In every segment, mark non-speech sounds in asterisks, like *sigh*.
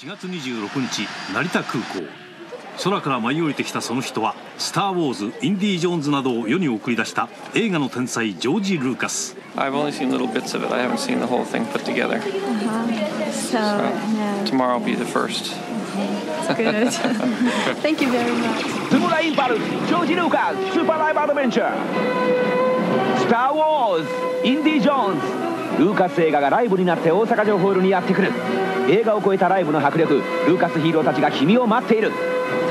4月26日成田空港空から舞い降りてきたその人は「スター・ウォーズ」「インディ・ージョーンズ」などを世に送り出した映画の天才ジョージ・ルーカス I've only seen little bits of it. I haven't seen the whole thing put together. So, yeah, Tomorrow will be the first. it's good. *laughs* Thank you very much. スムラインパルスジョージ・ルーカススーパーライブアドベンチャースター・ウォーズインディ・ジョーンズルーカス映画がライブになって大阪城ホールにやってくる映画を超えたライブの迫力ルーカスヒーローたちが君を待っている。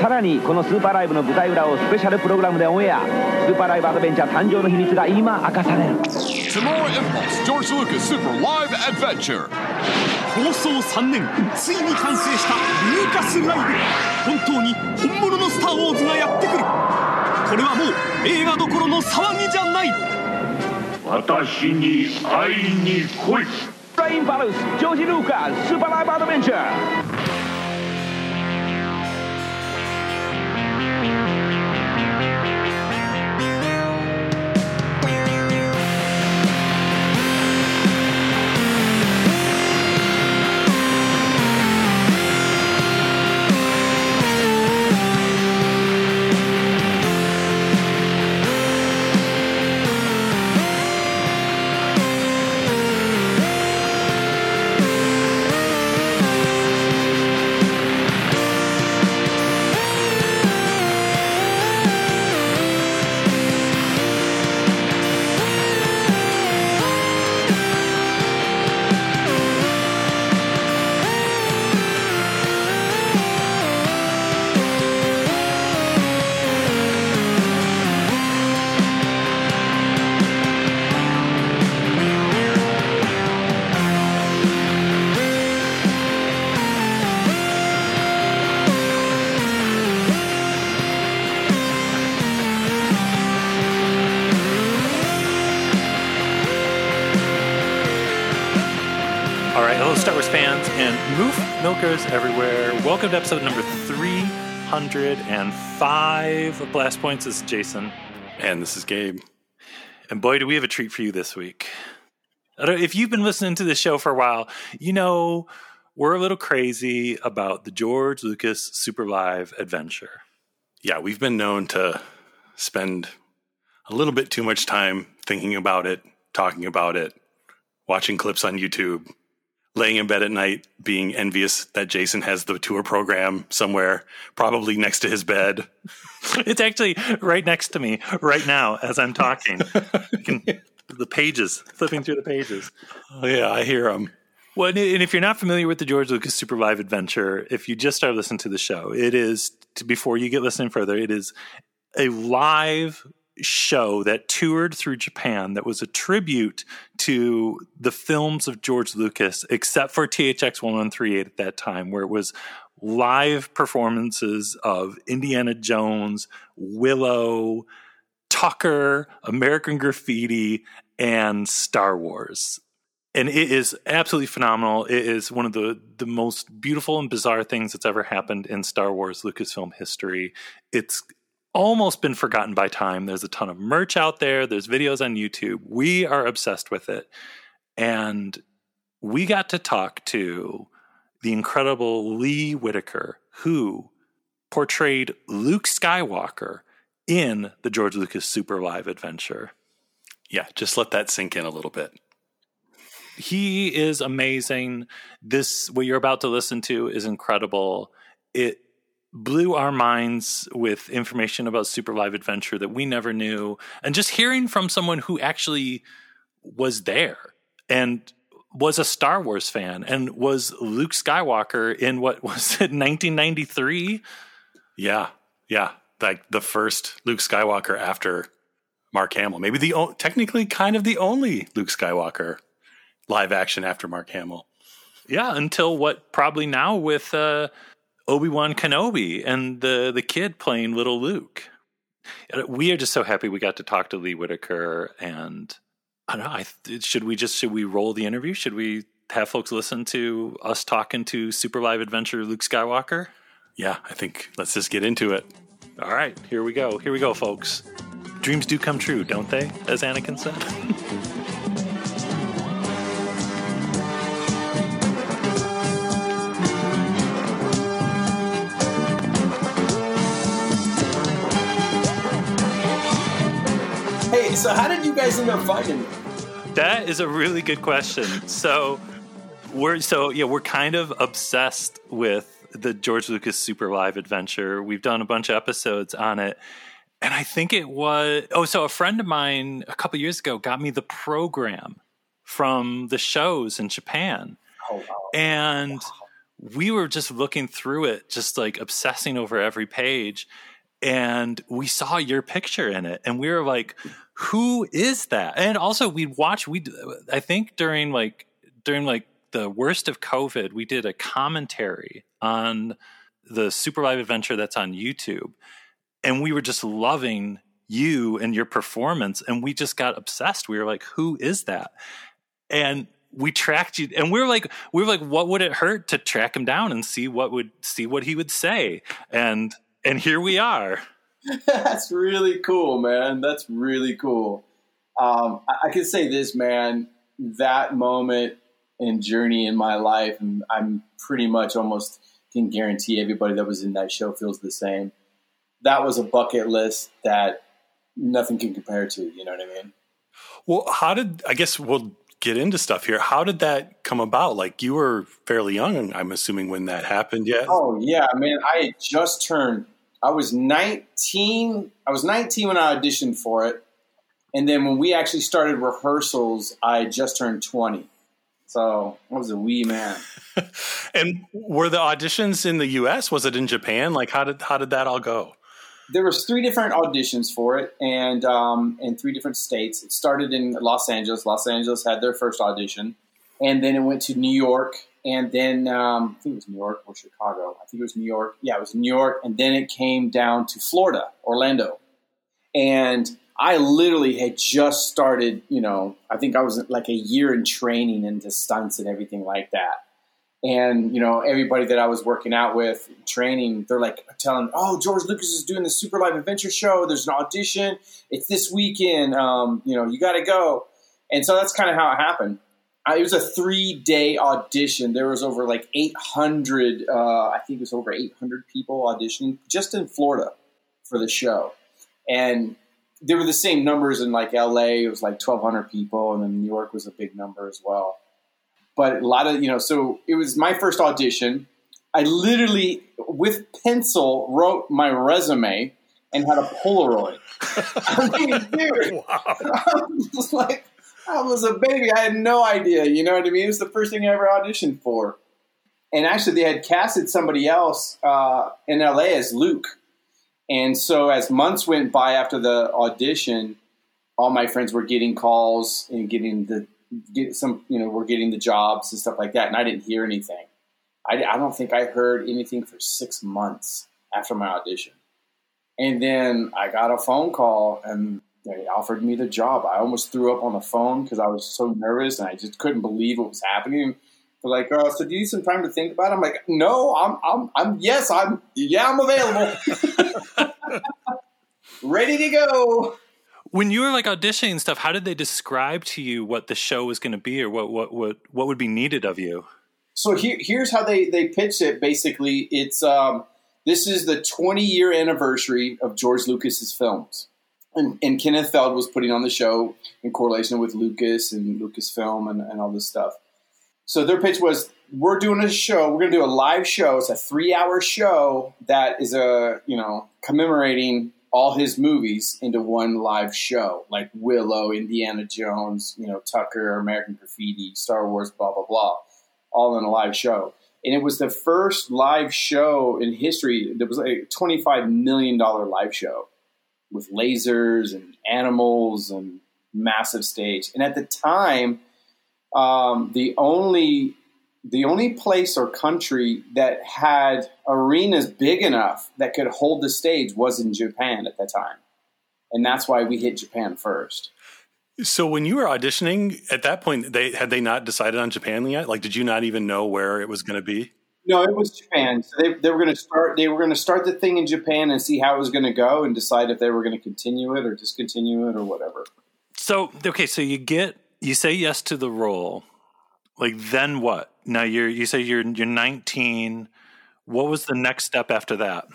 さらにこのスーパーライブの舞台裏をスペシャルプログラムでオンエア。スーパーライブアドベンチャー誕生の秘密が今明かされる。Tomorrow Impulse George Lucas Super Live Adventure. 放送3年ついに完成したルーカスライブ。本当に本物のスター・ウォーズがやってくる。これはもう映画どころの騒ぎじゃない。私に会いに来い Brahim Palos, Jorge Lucas, Lab Adventure. Milkers everywhere. Welcome to episode number 305 of Blast Points. This is Jason. And this is Gabe. And boy, do we have a treat for you this week. If you've been listening to this show for a while, you know we're a little crazy about the George Lucas Super Live adventure. Yeah, we've been known to spend a little bit too much time thinking about it, talking about it, watching clips on YouTube, laying in bed at night being envious that Jason has the tour program somewhere, probably next to his bed. *laughs* It's actually right next to me right now as I'm talking. Can, the pages, flipping through the pages. Oh, yeah, I hear them. Well, and if you're not familiar with the George Lucas Super Live Adventure, if you just started listening to the show, it is to, before you get listening further, it is a live show that toured through Japan that was a tribute to the films of George Lucas, except for THX 1138 at that time, where it was live performances of Indiana Jones, Willow, Tucker, American Graffiti, and Star Wars and it is absolutely phenomenal. It is one of the the most beautiful and bizarre things that's ever happened in Star Wars Lucasfilm history. It's almost been forgotten by time. There's a ton of merch out there. There's videos on YouTube. We are obsessed with it, and we got to talk to the incredible Lee Whitaker, who portrayed Luke Skywalker in the George Lucas Super Live Adventure. Yeah, just let that sink in a little bit. he is amazing. This what you're about to listen to is incredible. It blew our minds with information about Super Live Adventure that we never knew, and just hearing from someone who actually was there and was a Star Wars fan and was Luke Skywalker in what *laughs* was it 1993? Yeah, yeah. Like the first Luke Skywalker after Mark Hamill. Maybe the o- technically kind of the only Luke Skywalker live action after Mark Hamill. Yeah, until what probably now with uh, Obi Wan Kenobi and the the kid playing little Luke. We are just so happy we got to talk to Lee Whitaker, and I don't know. I, should we just should we roll the interview? Should we have folks listen to us talking to Super Live Adventure Luke Skywalker? Yeah, I think let's just get into it. All right, here we go. Here we go, folks. Dreams do come true, don't they? As Anakin said. *laughs* so how did you guys end up finding me? That is a really good question. So we're so yeah, we're kind of obsessed with the George Lucas Super Live Adventure. We've done a bunch of episodes on it. And I think it was oh, so a friend of mine a couple years ago got me the program from the shows in Japan. Oh, wow. And we were just looking through it, just like obsessing over every page. And we saw your picture in it. And we were like, who is that? And also we'd watch, we, I think during like, during like the worst of COVID, we did a commentary on the Super Live Adventure that's on YouTube. And we were just loving you and your performance. And we just got obsessed. We were like, who is that? And we tracked you and we were like we were like what would it hurt to track him down and see what would see what he would say and and here we are *laughs* That's really cool, man. That's really cool. Um, I, I can say this, man. That moment and journey in my life, and I'm pretty much almost can guarantee everybody that was in that show feels the same. That was a bucket list that nothing can compare to. You know what I mean? Well, how did I guess we'll get into stuff here. How did that come about? Like you were fairly young, I'm assuming, when that happened. Yeah. Oh yeah, man. I had just turned. I was 19. I was 19 when I auditioned for it, and then when we actually started rehearsals, I just turned 20. So I was a wee man. *laughs* and were the auditions in the U.S.? Was it in Japan? Like how did how did that all go? there was three different auditions for it, and um, in three different states. It started in Los Angeles. Los Angeles had their first audition, and then it went to New York, and then um, I think it was New York or Chicago. I think it was New York. Yeah, it was New York, and then it came down to Florida, Orlando, and I literally had just started. You know, I think I was like a year in training into stunts and everything like that. And you know everybody that I was working out with training they're like telling oh George Lucas is doing the Super Live Adventure show. There's an audition. It's this weekend. Um, you know you got to go. And so that's kind of how it happened it was a three day audition. There was over like 800 uh, I think it was over 800 people auditioning just in Florida for the show. And they were the same numbers in like LA it was like 1200 people and then New York was a big number as well. But a lot of you know so it was my first audition. I literally with pencil wrote my resume and had a polaroid. *laughs* I mean dude. *laughs* Wow. *laughs* i was like i was a baby i had no idea you know what i mean it was the first thing i ever auditioned for and actually they had casted somebody else uh, in la as luke and so as months went by after the audition all my friends were getting calls and getting the get some, you know, we're getting the jobs and stuff like that. And I didn't hear anything. I, I don't think I heard anything for six months after my audition. And then I got a phone call and they offered me the job. I almost threw up on the phone because I was so nervous and I just couldn't believe what was happening. They're like, "Oh, so do you need some time to think about it?" I'm like, "No, I'm, I'm, I'm yes, I'm, yeah, I'm available, *laughs* ready to go." when you were like auditioning stuff, how did they describe to you what the show was going to be, or what what what what would be needed of you? So here, here's how they they pitch it. Basically, it's um, this is the 20 year anniversary of George Lucas's films, and, and, Kenneth Feld was putting on the show in correlation with Lucas and Lucasfilm and, and all this stuff. So their pitch was, we're doing a show. We're going to do a live show. It's a three hour show that is a you know commemorating all his movies into one live show, like Willow, Indiana Jones, you know, Tucker, American Graffiti, Star Wars, blah blah blah, all in a live show. And it was the first live show in history. There was a twenty-five million dollar live show with lasers and animals and massive stage. And at the time, um, the only the only place or country that had arenas big enough that could hold the stage was in Japan at that time. And that's why we hit Japan first. So when you were auditioning at that point, they had they not decided on Japan yet? Like, did you not even know where it was going to be? No, it was Japan. So they, they were going to start. They were going to start the thing in Japan and see how it was going to go, and decide if they were going to continue it or discontinue it or whatever. So okay, so you get you say yes to the role. Like then what? Now you're you say you're you're 19. What was the next step after that?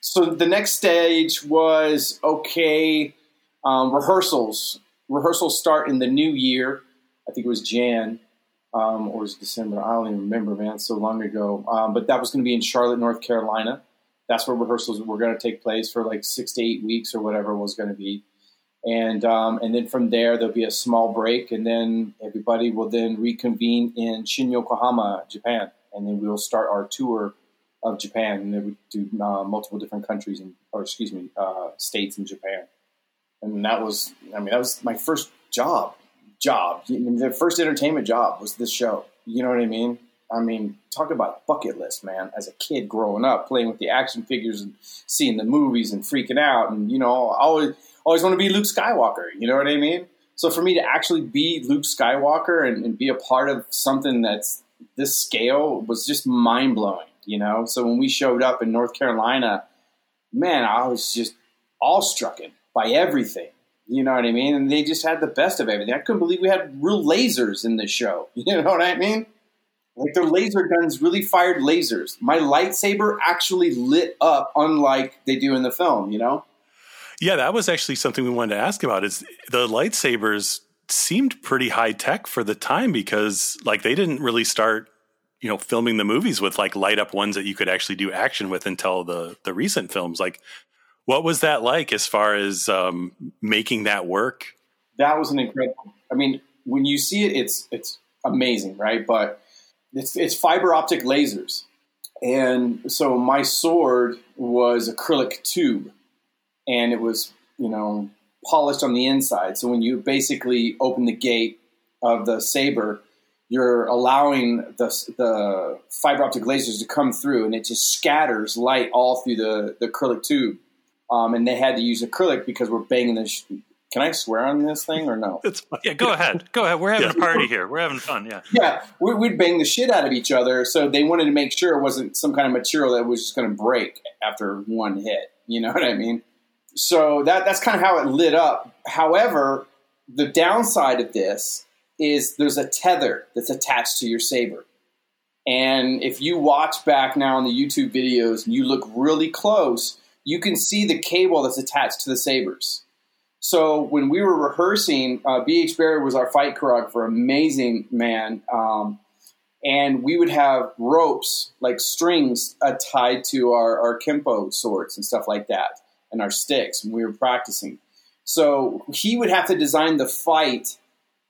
So the next stage was okay, um, rehearsals. rehearsals start in the new year. I think it was Jan um, or was it December? I don't even remember, man. It's so long ago. Um, but that was going to be in Charlotte, North Carolina. That's where rehearsals were going to take place for like six to eight weeks or whatever it was going to be. And um, and then from there there'll be a small break, and then everybody will then reconvene in Shin Yokohama, Japan, and then we'll start our tour of Japan, and then we do uh, multiple different countries and or excuse me, uh, states in Japan. And that was, I mean, that was my first job job. The first entertainment job was this show. You know what I mean? I mean, talk about bucket list, man. As a kid growing up, playing with the action figures and seeing the movies and freaking out, and you know, I always always want to be Luke Skywalker. You know what I mean? So for me to actually be Luke Skywalker and, and be a part of something that's this scale was just mind blowing. You know, so when we showed up in North Carolina, man, I was just awestruck by everything. You know what I mean? And they just had the best of everything. I couldn't believe we had real lasers in this show. *laughs* You know what I mean? Like their laser guns really fired lasers. My lightsaber actually lit up, unlike they do in the film. You know? Yeah, that was actually something we wanted to ask about. Is the lightsabers seemed pretty high tech for the time because like they didn't really start you know filming the movies with like light up ones that you could actually do action with until the the recent films like what was that like as far as um, making that work? That was an incredible. I mean, when you see it, it's it's amazing, right? But it's it's fiber optic lasers, and so my sword was acrylic tube, and it was you know polished on the inside. So when you basically open the gate of the saber, you're allowing the, the fiber optic lasers to come through, and it just scatters light all through the, the acrylic tube um, and they had to use acrylic because we're banging this. Sh- Can I swear on this thing or no? *laughs* It's, yeah, go ahead. Go ahead. We're having yeah. a party here. We're having fun. Yeah. Yeah, we, would bang the shit out of each other. So they wanted to make sure it wasn't some kind of material that was just going to break after one hit. You know what I mean? So that that's kind of how it lit up. However, the downside of this is there's a tether that's attached to your saber. And if you watch back now on the YouTube videos and you look really close, you can see the cable that's attached to the sabers. So when we were rehearsing, uh, B.H. Barry was our fight choreographer, amazing man. Um, and we would have ropes, like strings, uh, tied to our, our Kempo swords and stuff like that, and our sticks when we were practicing. So he would have to design the fight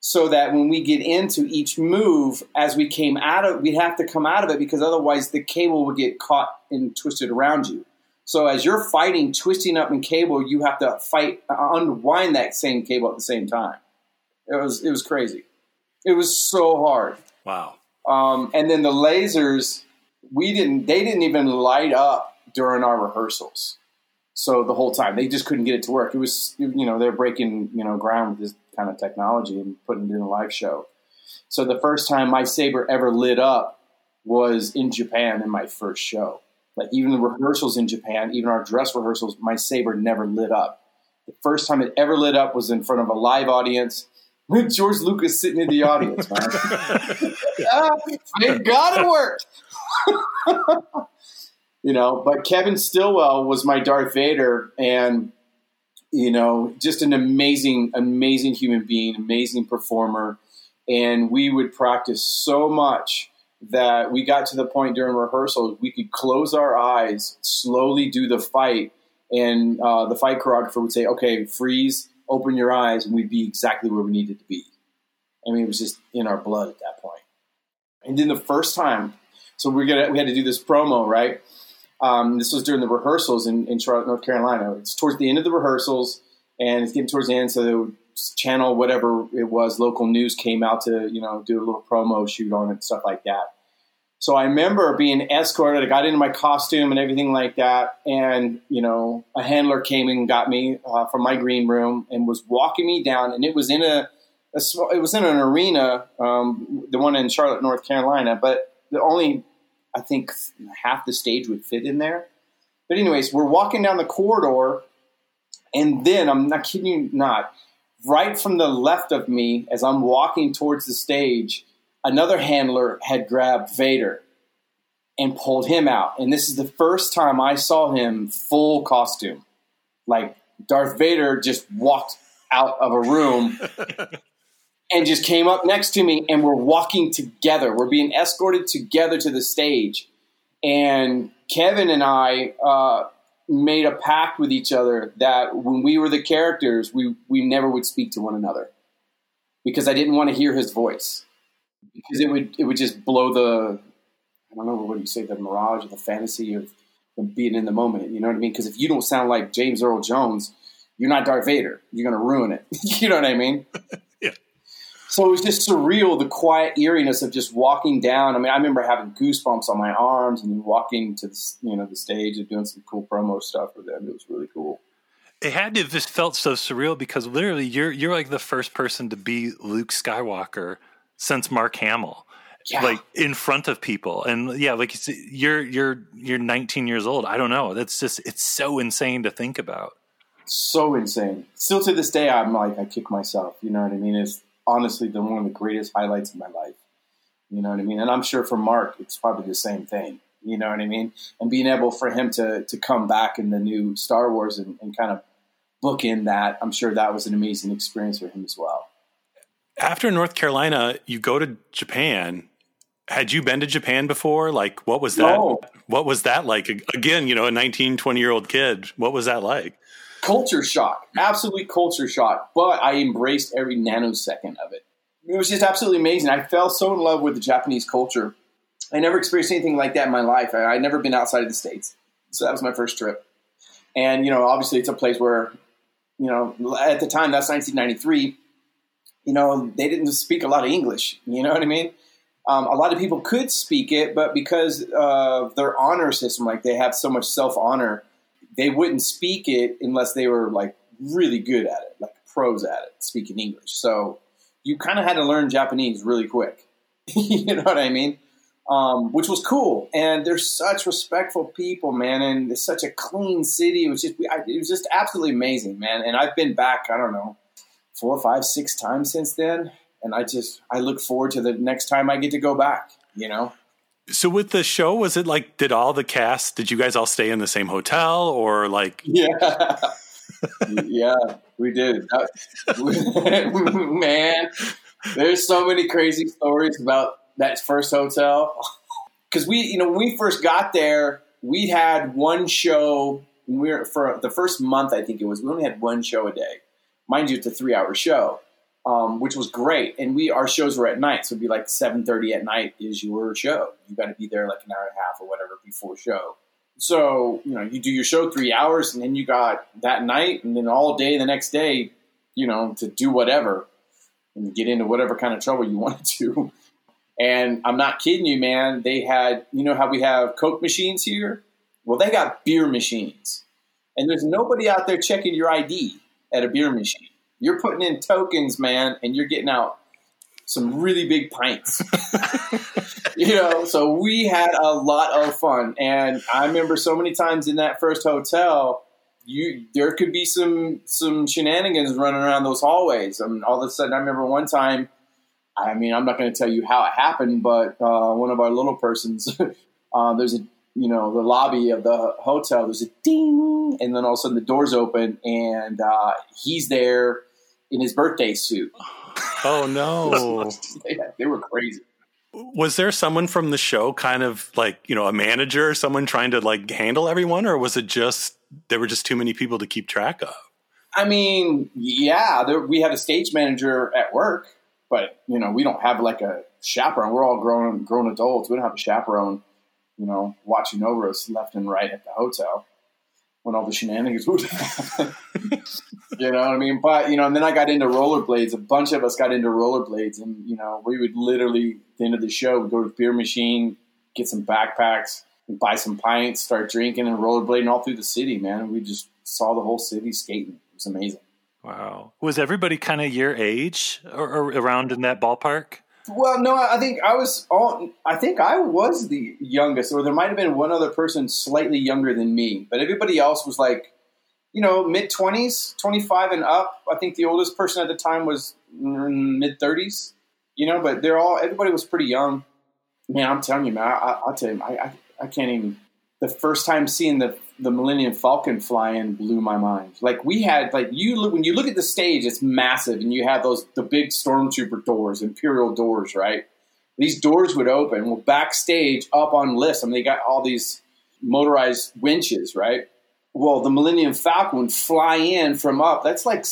so that when we get into each move, as we came out of, we'd have to come out of it because otherwise the cable would get caught and twisted around you. So as you're fighting, twisting up in cable, you have to fight uh, unwind that same cable at the same time. It was it was crazy. It was so hard. Wow. Um, and then the lasers, we didn't. They didn't even light up during our rehearsals. So the whole time they just couldn't get it to work. It was you know they're breaking you know ground with this kind of technology and putting it in a live show. So the first time my saber ever lit up was in Japan in my first show. Like even the rehearsals in Japan, even our dress rehearsals, my saber never lit up. The first time it ever lit up was in front of a live audience with George Lucas sitting in the audience, man. *laughs* ah, thank God it worked. *laughs* you know, but Kevin Stillwell was my Darth Vader and you know, just an amazing, amazing human being, amazing performer. And we would practice so much that we got to the point during rehearsals we could close our eyes, slowly do the fight, and uh, the fight choreographer would say, "Okay, freeze, open your eyes," and we'd be exactly where we needed to be. I mean, it was just in our blood at that point. And then the first time, so we're gonna we had to do this promo, right? Um, this was during the rehearsals in, in Charlotte, North Carolina. It's towards the end of the rehearsals, and it's getting towards the end, so channel, whatever it was, local news came out to, you know, do a little promo shoot on it stuff like that. So I remember being escorted. I got into my costume and everything like that. And, you know, a handler came and got me uh, from my green room and was walking me down. And it was in a, a it was in an arena, um, the one in Charlotte, North Carolina, but the only, I think half the stage would fit in there. But anyways, we're walking down the corridor and then I'm not kidding you not, right from the left of me as I'm walking towards the stage, another handler had grabbed Vader and pulled him out. And this is the first time I saw him full costume. Like Darth Vader just walked out of a room *laughs* and just came up next to me and we're walking together. We're being escorted together to the stage. And Kevin and I uh, made a pact with each other that when we were the characters, we, we never would speak to one another because I didn't want to hear his voice because it would it would just blow the I don't know what you say the mirage or the fantasy of, of being in the moment. You know what I mean? Because if you don't sound like James Earl Jones, you're not Darth Vader. You're going to ruin it. *laughs* you know what I mean? So it was just surreal, the quiet eeriness of just walking down. I mean, I remember having goosebumps on my arms and walking to the, you know the stage and doing some cool promo stuff with them. It was really cool. It had to have just felt so surreal because literally you're you're like the first person to be Luke Skywalker since Mark Hamill. Yeah. Like in front of people, and yeah, like you're you're you're 19 years old. I don't know. That's just it's so insane to think about. so insane. Still to this day, I'm like, I kick myself. You know what I mean? It's honestly the one of the greatest highlights of my life. You know what I mean? And I'm sure for Mark, it's probably the same thing. You know what I mean? And being able for him to to come back in the new Star Wars and, and kind of book in that, I'm sure that was an amazing experience for him as well. After North Carolina, you go to Japan. Had you been to Japan before? Like, what was that? No. What was that like? Again, you know, a 19, 20 year old kid. What was that like? Culture shock, absolute culture shock. But I embraced every nanosecond of it. It was just absolutely amazing. I fell so in love with the Japanese culture. I never experienced anything like that in my life. I, I'd never been outside of the states, so that was my first trip. And you know, obviously, it's a place where, you know, at the time that's 1993. You know, they didn't speak a lot of English. You know what I mean? Um, a lot of people could speak it, but because of their honor system, like they have so much self honor, they wouldn't speak it unless they were like really good at it, like pros at it, speaking English. So you kind of had to learn Japanese really quick. *laughs* you know what I mean? Um, which was cool. And they're such respectful people, man. And it's such a clean city. It was just, it was just absolutely amazing, man. And I've been back, I don't know, four, five, six times since then. And I just, I look forward to the next time I get to go back, you know? So with the show, was it like did all the cast? Did you guys all stay in the same hotel, or like? *laughs* Yeah, yeah, we did. *laughs* Man, there's so many crazy stories about that first hotel. Because we, you know, when we first got there, we had one show. We were for the first month, I think it was. We only had one show a day. Mind you, it's a three-hour show, um, which was great. And we our shows were at night, so it'd be like seven thirty at night is your show. You got to be there like an hour and a half or whatever before show. So you know, you do your show three hours, and then you got that night, and then all day the next day, you know, to do whatever and get into whatever kind of trouble you *laughs* wanted to. And I'm not kidding you, man. They had, you know, how we have Coke machines here. Well, they got beer machines, and there's nobody out there checking your ID at a beer machine. You're putting in tokens, man, and you're getting out some really big pints. *laughs* you know, so we had a lot of fun, and I remember so many times in that first hotel, you there could be some some shenanigans running around those hallways. I mean, all of a sudden, I remember one time. I mean, I'm not going to tell you how it happened, but uh, one of our little persons, *laughs* uh, there's a you know the lobby of the hotel. There's a ding, and then all of a sudden the doors open, and uh, he's there in his birthday suit. *sighs* Oh no! Yeah, *laughs* they were crazy. was there someone from the show, kind of like you know a manager, or someone trying to like handle everyone, or was it just there were just too many people to keep track of? I mean, yeah, there, we had a stage manager at work, but you know, we don't have like a chaperone. We're all grown grown adults. We don't have a chaperone, you know, watching over us left and right at the hotel when all the shenanigans would happen. *laughs* you know what I mean? But you know, and then I got into rollerblades. A bunch of us got into rollerblades, and you know, we would literally at the end of the show we'd go to the beer machine, get some backpacks, buy some pints, start drinking and rollerblading all through the city. Man, we just saw the whole city skating. It was amazing. Wow. Was everybody kind of your age or, or around in that ballpark? Well, no, I think I was all. I think I was the youngest, or there might have been one other person slightly younger than me, but everybody else was like, you know, mid twenties, twenty five and up. I think the oldest person at the time was mid thirties. You know, but they're all. Everybody was pretty young. Man, I'm telling you, man. I, I, I'll tell you, I, I, I can't even. The first time seeing the the Millennium Falcon fly-in blew my mind. Like we had, like you when you look at the stage, it's massive, and you have those the big stormtrooper doors, Imperial doors, right? These doors would open. Well, backstage, up on lifts, I mean, they got all these motorized winches, right? Well, the Millennium Falcon would fly in from up. That's like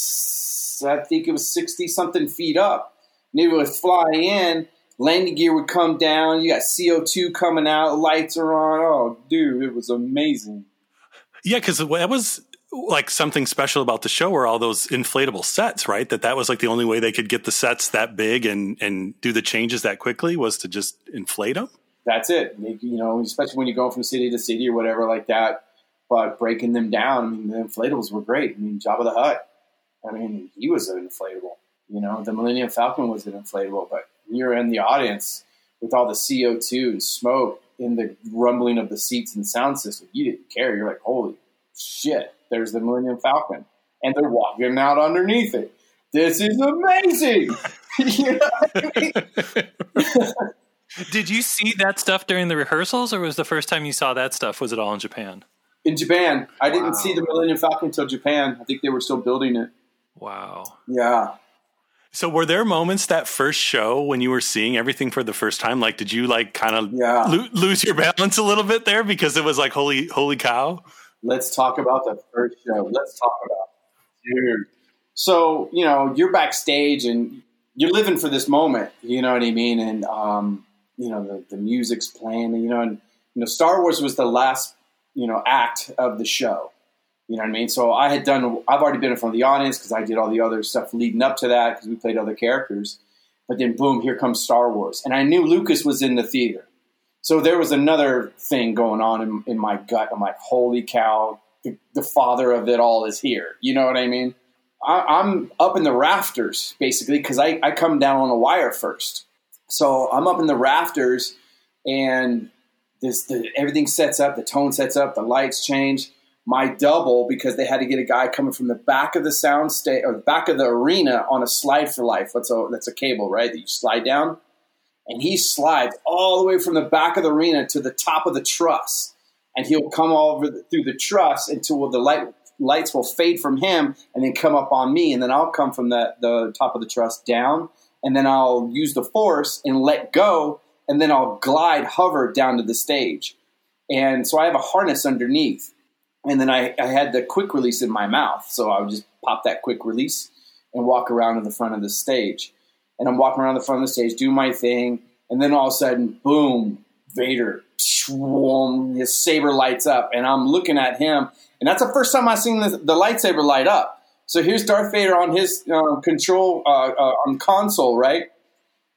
I think it was sixty something feet up. And it would fly in landing gear would come down. You got CO2 coming out, lights are on. Oh, dude, it was amazing. Yeah, because that was like something special about the show were all those inflatable sets, right? That that was like the only way they could get the sets that big and and do the changes that quickly was to just inflate them. That's it. You know, especially when you go from city to city or whatever like that. But breaking them down, I mean, the inflatables were great. I mean, Jabba the Hutt. I mean, he was an inflatable. You know, the Millennium Falcon was an inflatable, but you're in the audience with all the CO2 and smoke in the rumbling of the seats and sound system, you didn't care. You're like, holy shit, there's the Millennium Falcon. And they're walking out underneath it. This is amazing. *laughs* you know I mean? *laughs* Did you see that stuff during the rehearsals, or was the first time you saw that stuff? Was it all in Japan? In Japan, I wow. didn't see the Millennium Falcon until Japan. I think they were still building it. Wow. Yeah. So were there moments that first show when you were seeing everything for the first time? Like, did you like kind of yeah. lo- lose your balance a little bit there because it was like holy, holy cow? Let's talk about the first show. Let's talk about dude. So you know you're backstage and you're living for this moment. You know what I mean? And um, you know the, the music's playing. You know, and you know Star Wars was the last you know act of the show. You know what I mean? So I had done, I've already been in front of the audience because I did all the other stuff leading up to that because we played other characters. But then, boom, here comes Star Wars. And I knew Lucas was in the theater. So there was another thing going on in, in my gut. I'm like, holy cow, the, the, father of it all is here. You know what I mean? I, am up in the rafters, basically, because I, I come down on a wire first. So I'm up in the rafters, and this the, everything sets up, the tone sets up, the lights change my double because they had to get a guy coming from the back of the sound state or the back of the arena on a slide for life. That's a that's a cable, right? That you slide down, and he slides all the way from the back of the arena to the top of the truss, and he'll come all over the, through the truss until the light lights will fade from him and then come up on me, and then I'll come from the the top of the truss down, and then I'll use the force and let go, and then I'll glide hover down to the stage, and so I have a harness underneath and then I, I had the quick release in my mouth. So I would just pop that quick release and walk around to the front of the stage. And I'm walking around the front of the stage, do my thing, and then all of a sudden, boom, Vader, his saber lights up, and I'm looking at him, and that's the first time I've seen the, the lightsaber light up. So here's Darth Vader on his uh, control uh, uh, on console, right?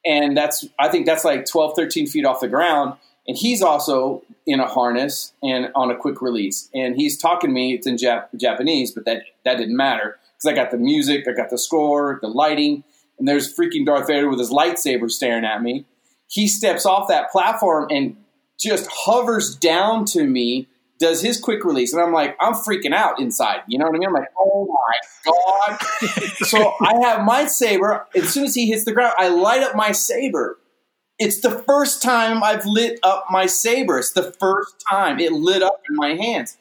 And that's I think that's like 12, 13 feet off the ground, and he's also in a harness and on a quick release. And he's talking to me. It's in Jap- Japanese, but that that didn't matter because I got the music, I got the score, the lighting, and there's freaking Darth Vader with his lightsaber staring at me. He steps off that platform and just hovers down to me. Does his quick release, and I'm like, I'm freaking out inside. You know what I mean? I'm like, oh my god! *laughs* so I have my saber. As soon as he hits the ground, I light up my saber it's the first time I've lit up my saber. It's the first time it lit up in my hands.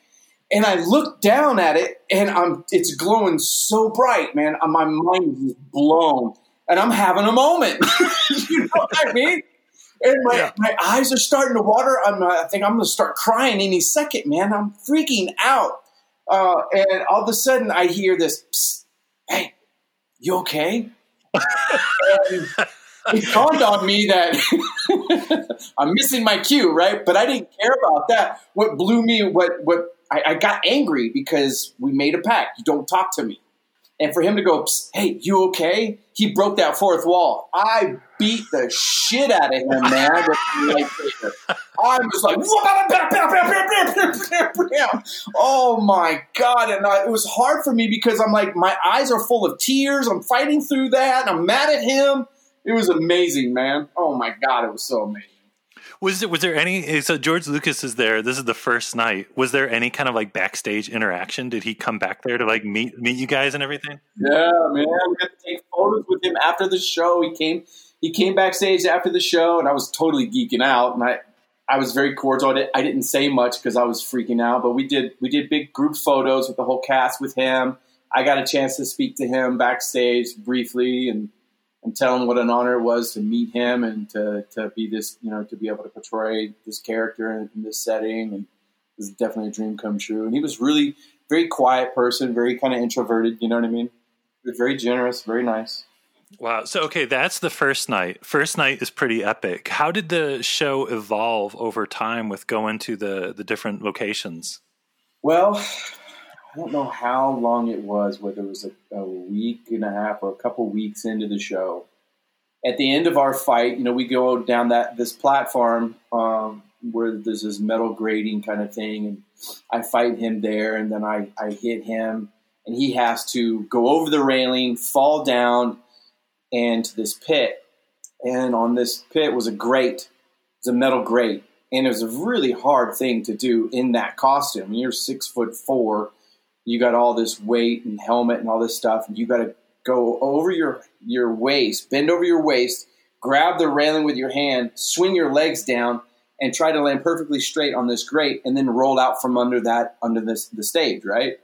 And I look down at it and I'm it's glowing so bright, man. Uh, my mind is blown. And I'm having a moment. *laughs* you know what I mean? And my, yeah. my eyes are starting to water. I'm, uh, I think I'm going to start crying any second, man. I'm freaking out. Uh, and all of a sudden, I hear this, hey, you okay? *laughs* and, it dawned on me that *laughs* I'm missing my cue, right? But I didn't care about that. What blew me, what what I, I, got angry because we made a pact. You don't talk to me. And for him to go, hey, you okay? He broke that fourth wall. I beat the shit out of him, man. I was like, *laughs* oh my god! And I, it was hard for me because I'm like, my eyes are full of tears. I'm fighting through that. and I'm mad at him it was amazing, man. Oh my god, it was so amazing. Was there was there any? So George Lucas is there. This is the first night. Was there any kind of like backstage interaction? Did he come back there to like meet meet you guys and everything? Yeah, man. We got to take photos with him after the show. He came he came backstage after the show, and I was totally geeking out. And I I was very cordial. I, did, I didn't say much because I was freaking out, but we did we did big group photos with the whole cast with him. I got a chance to speak to him backstage briefly and and tell him what an honor it was to meet him and to, to be this, you know, to be able to portray this character in, in this setting. And it was definitely a dream come true. And he was really very quiet person, very kind of introverted. You know what I mean? Very generous, very nice. Wow. So, okay, that's the first night. First night is pretty epic. How did the show evolve over time with going to the, the different locations? Well, I don't know how long it was, whether it was a, a week and a half or a couple weeks into the show. At the end of our fight, you know, we go down that this platform um, where there's this metal grating kind of thing, and I fight him there, and then I, I hit him, and he has to go over the railing, fall down, and to this pit. And on this pit was a grate, it's a metal grate, and it was a really hard thing to do in that costume. You're six foot four, you got all this weight and helmet and all this stuff, and you got to go over your your waist, bend over your waist, grab the railing with your hand, swing your legs down, and try to land perfectly straight on this grate, and then roll out from under that under this the stage, right?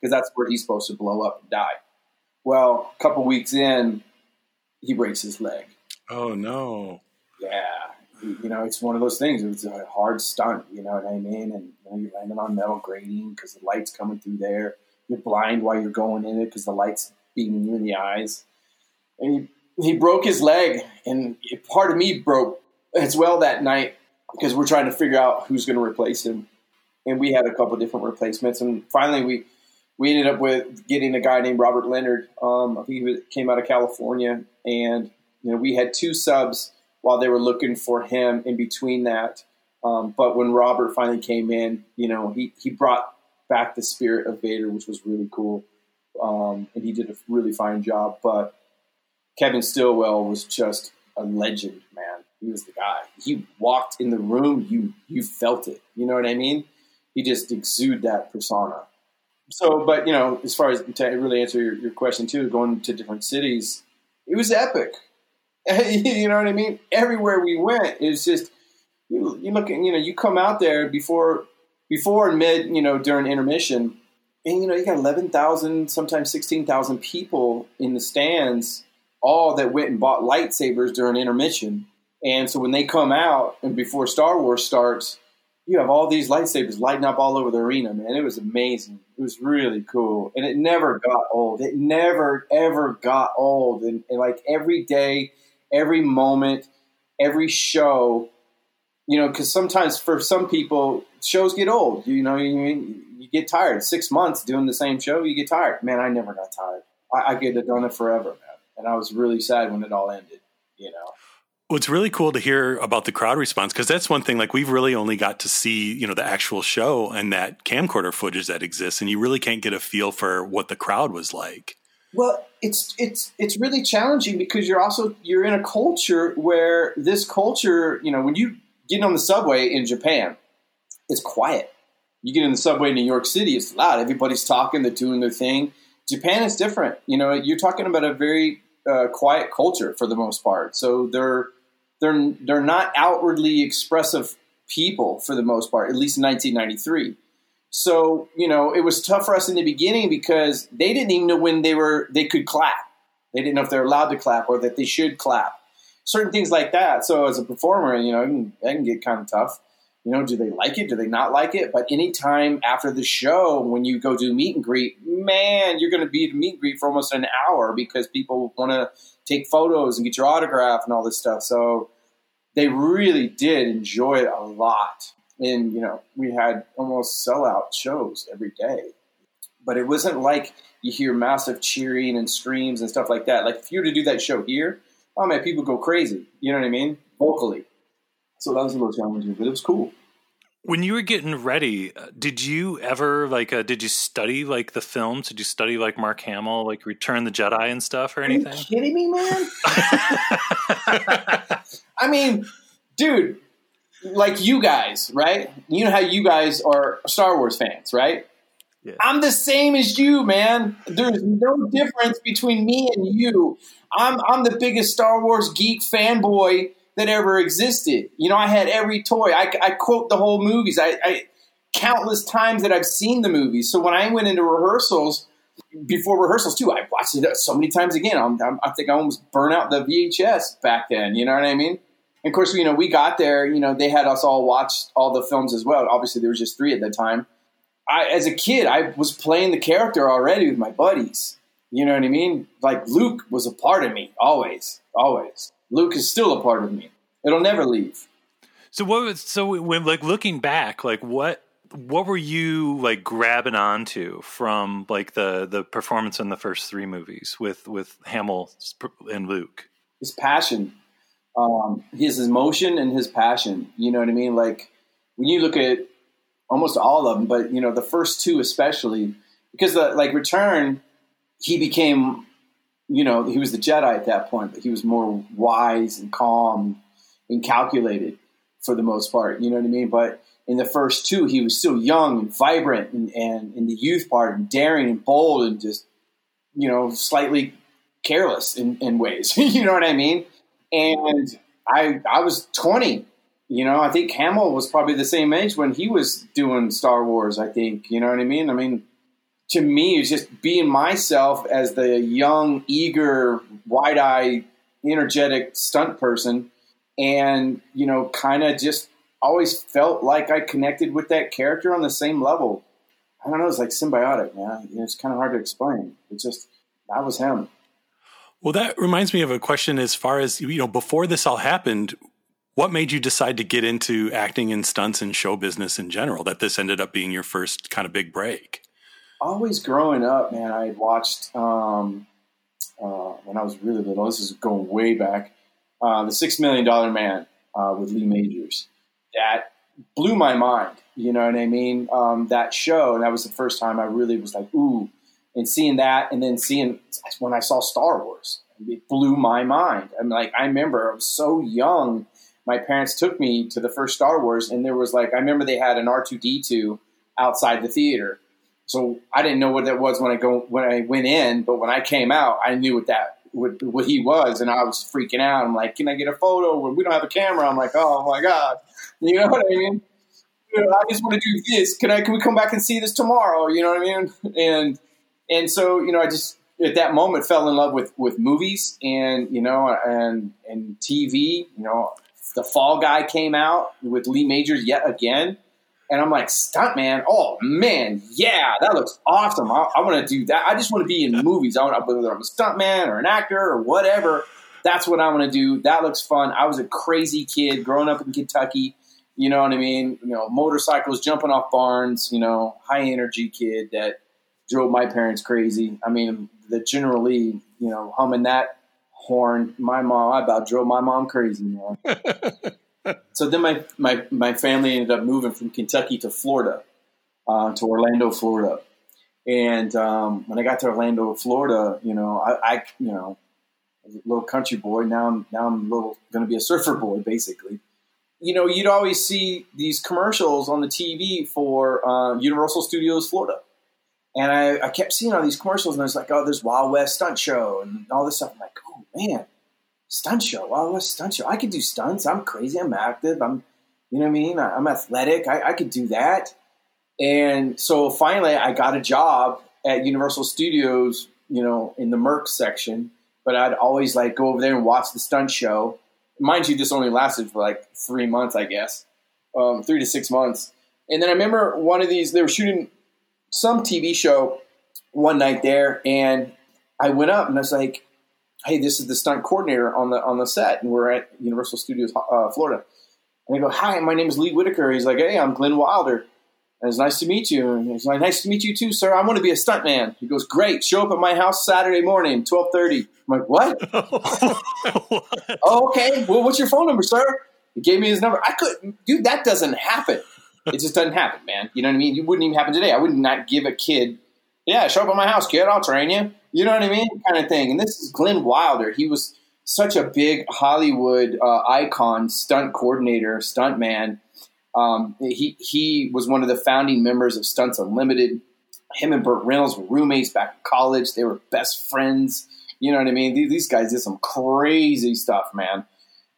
Because that's where he's supposed to blow up and die. Well, a couple weeks in, he breaks his leg. Oh no! Yeah, you know, it's one of those things. It was a hard stunt, you know what I mean? And you know, you're landing on metal grating because the light's coming through there. You're blind while you're going in it because the light's beaming you in the eyes. And he, he broke his leg, and part of me broke as well that night because we're trying to figure out who's going to replace him. And we had a couple different replacements, and finally we we ended up with getting a guy named Robert Leonard. Um, I think he came out of California, and you know we had two subs while they were looking for him in between that. Um, but when Robert finally came in, you know, he, he brought back the spirit of Vader, which was really cool. Um, and he did a really fine job. But Kevin Stillwell was just a legend, man. He was the guy. He walked in the room, you you felt it. You know what I mean? He just exuded that persona. So, but you know, as far as to really answer your, your question too, going to different cities, it was epic. *laughs* you know what I mean? Everywhere we went, it's just you, you look at you know you come out there before before and mid you know during intermission, and you know you got eleven thousand, sometimes sixteen thousand people in the stands, all that went and bought lightsabers during intermission. And so when they come out and before Star Wars starts, you have all these lightsabers lighting up all over the arena, man. It was amazing. It was really cool. And it never got old. It never, ever got old. And, and like every day, every moment, every show. You know, because sometimes for some people, shows get old. You know, you, you get tired. Six months doing the same show, you get tired. Man, I never got tired. I, I could have done it forever, man. And I was really sad when it all ended. You know. Well, it's really cool to hear about the crowd response because that's one thing. Like we've really only got to see, you know, the actual show and that camcorder footage that exists, and you really can't get a feel for what the crowd was like. Well, it's it's it's really challenging because you're also you're in a culture where this culture, you know, when you get on the subway in Japan, it's quiet. You get in the subway in New York City, it's loud. Everybody's talking, they're doing their thing. Japan is different. You know, you're talking about a very uh, quiet culture for the most part. So they're they're they're not outwardly expressive people for the most part, at least in 1993. So, you know, it was tough for us in the beginning because they didn't even know when they were they could clap. They didn't know if they're allowed to clap or that they should clap. Certain things like that. So as a performer, you know, it can, can get kind of tough. You know, do they like it? Do they not like it? But anytime after the show, when you go do meet and greet, man, you're going to be at meet and greet for almost an hour because people want to take photos and get your autograph and all this stuff. So they really did enjoy it a lot and you know we had almost sellout shows every day. But it wasn't like you hear massive cheering and screams and stuff like that. Like if you were to do that show here oh man people go crazy. You know what i mean? Vocally. So that was a little challenging but it was cool. When you were getting ready uh, did you ever like uh, did you study like the films? Did you study like mark hamill like return the jedi and stuff or anything Are you kidding me man? *laughs* I mean dude like you guys, right? You know how you guys are Star Wars fans, right? Yeah. I'm the same as you, man. There's no difference between me and you. I'm I'm the biggest Star Wars geek fanboy that ever existed. You know, I had every toy. I, I quote the whole movies. I, I countless times that I've seen the movies. So when I went into rehearsals, before rehearsals too, I watched it so many times again. I'm, I'm, i think I almost burnt out the VHS back then. You know what I mean? And of course, you know, we got there. You know, they had us all watch all the films as well. Obviously, there was just three at the time. I, as a kid, I was playing the character already with my buddies. You know what I mean? Like Luke was a part of me always, always. Luke is still a part of me. It'll never leave. So what? Was, so when like looking back, like what what were you like grabbing onto from like the the performance in the first three movies with with Hamill and Luke? His passion, um, his emotion, and his passion. You know what I mean? Like when you look at almost all of them, but you know the first two especially, because the like Return, he became, you know, he was the Jedi at that point, but he was more wise and calm and calculated for the most part. You know what I mean? But in the first two, he was still young and vibrant, and, and in the youth part, and daring and bold, and just you know slightly careless in, in ways. *laughs* you know what I mean? And I I was twenty. You know, I think Hamill was probably the same age when he was doing Star Wars. I think you know what I mean. I mean, to me, it's just being myself as the young, eager, wide-eyed, energetic stunt person, and you know, kind of just always felt like I connected with that character on the same level. I don't know. It's like symbiotic, man. It's kind of hard to explain. It's just that was him. Well, that reminds me of a question as far as you know. Before this all happened, what made you decide to get into acting and stunts and show business in general? That this ended up being your first kind of big break. Always growing up, man. I had watched um, uh, when I was really little. This is going way back. Uh, the Six Million Dollar Man uh, with Lee Majors that blew my mind. You know what I mean? Um, that show, and that was the first time I really was like, ooh, and seeing that, and then seeing when I saw Star Wars, it blew my mind. I'm like, I remember I was so young. My parents took me to the first Star Wars, and there was like, I remember they had an R two D two outside the theater. So I didn't know what that was when I go when I went in, but when I came out, I knew what that what, what he was, and I was freaking out. I'm like, "Can I get a photo?" we don't have a camera. I'm like, "Oh my god," you know what I mean? I just want to do this. Can I? Can we come back and see this tomorrow? You know what I mean? And and so you know, I just at that moment fell in love with with movies and you know and and TV. You know, the Fall Guy came out with Lee Majors yet again and I'm like, stunt man, oh man, yeah, that looks awesome. I, I want to do that. I just want to be in movies. I want whether I'm a stuntman or an actor or whatever. That's what I want to do. That looks fun. I was a crazy kid growing up in Kentucky. You know what I mean? You know, motorcycles, jumping off barns. You know, high energy kid that drove my parents crazy. I mean, the General Lee, you know, humming that horn. My mom, I about drove my mom crazy, man. *laughs* so then my, my, my family ended up moving from Kentucky to Florida, uh, to Orlando, Florida. And um, when I got to Orlando, Florida, you know, I, I you know, a little country boy. Now I'm now I'm little going to be a surfer boy, basically. You know, you'd always see these commercials on the TV for uh, Universal Studios Florida, and I, I, kept seeing all these commercials, and I was like, "Oh, there's Wild West Stunt Show and all this stuff." I'm like, "Oh man, stunt show. Wow, what stunt show? I could do stunts. I'm crazy. I'm active. I'm, you know what I mean? I'm athletic. I, I could do that. And so finally, I got a job at Universal Studios, you know, in the Merc section. But I'd always like go over there and watch the stunt show. Mind you, this only lasted for like three months, I guess, um, three to six months. And then I remember one of these, they were shooting some TV show one night there, and I went up and I was like, hey, this is the stunt coordinator on the on the set, and we're at Universal Studios, uh, Florida. And I go, hi, my name is Lee Whitaker. He's like, hey, I'm Glenn Wilder. And it's nice to meet you. And he's like, nice to meet you too, sir. I want to be a stuntman. He goes, great. Show up at my house Saturday morning, twelve thirty. I'm like, what? *laughs* what? Oh, okay. Well, what's your phone number, sir? He gave me his number. I couldn't, dude. That doesn't happen. It just doesn't happen, man. You know what I mean? It wouldn't even happen today. I would not give a kid, yeah, show up at my house, kid. I'll train you. You know what I mean? Kind of thing. And this is Glenn Wilder. He was such a big Hollywood uh, icon, stunt coordinator, stunt man. Um, he he was one of the founding members of Stunts Unlimited. Him and Burt Reynolds were roommates back in college. They were best friends. You know what I mean? These guys did some crazy stuff, man.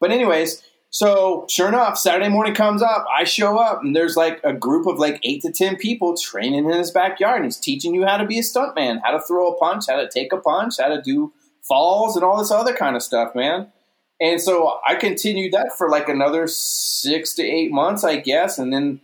But anyways, So sure enough, Saturday morning comes up. I show up, and there's like a group of like eight to ten people training in his backyard. And he's teaching you how to be a stuntman, how to throw a punch, how to take a punch, how to do falls, and all this other kind of stuff, man. And so I continued that for like another six to eight months, I guess, and then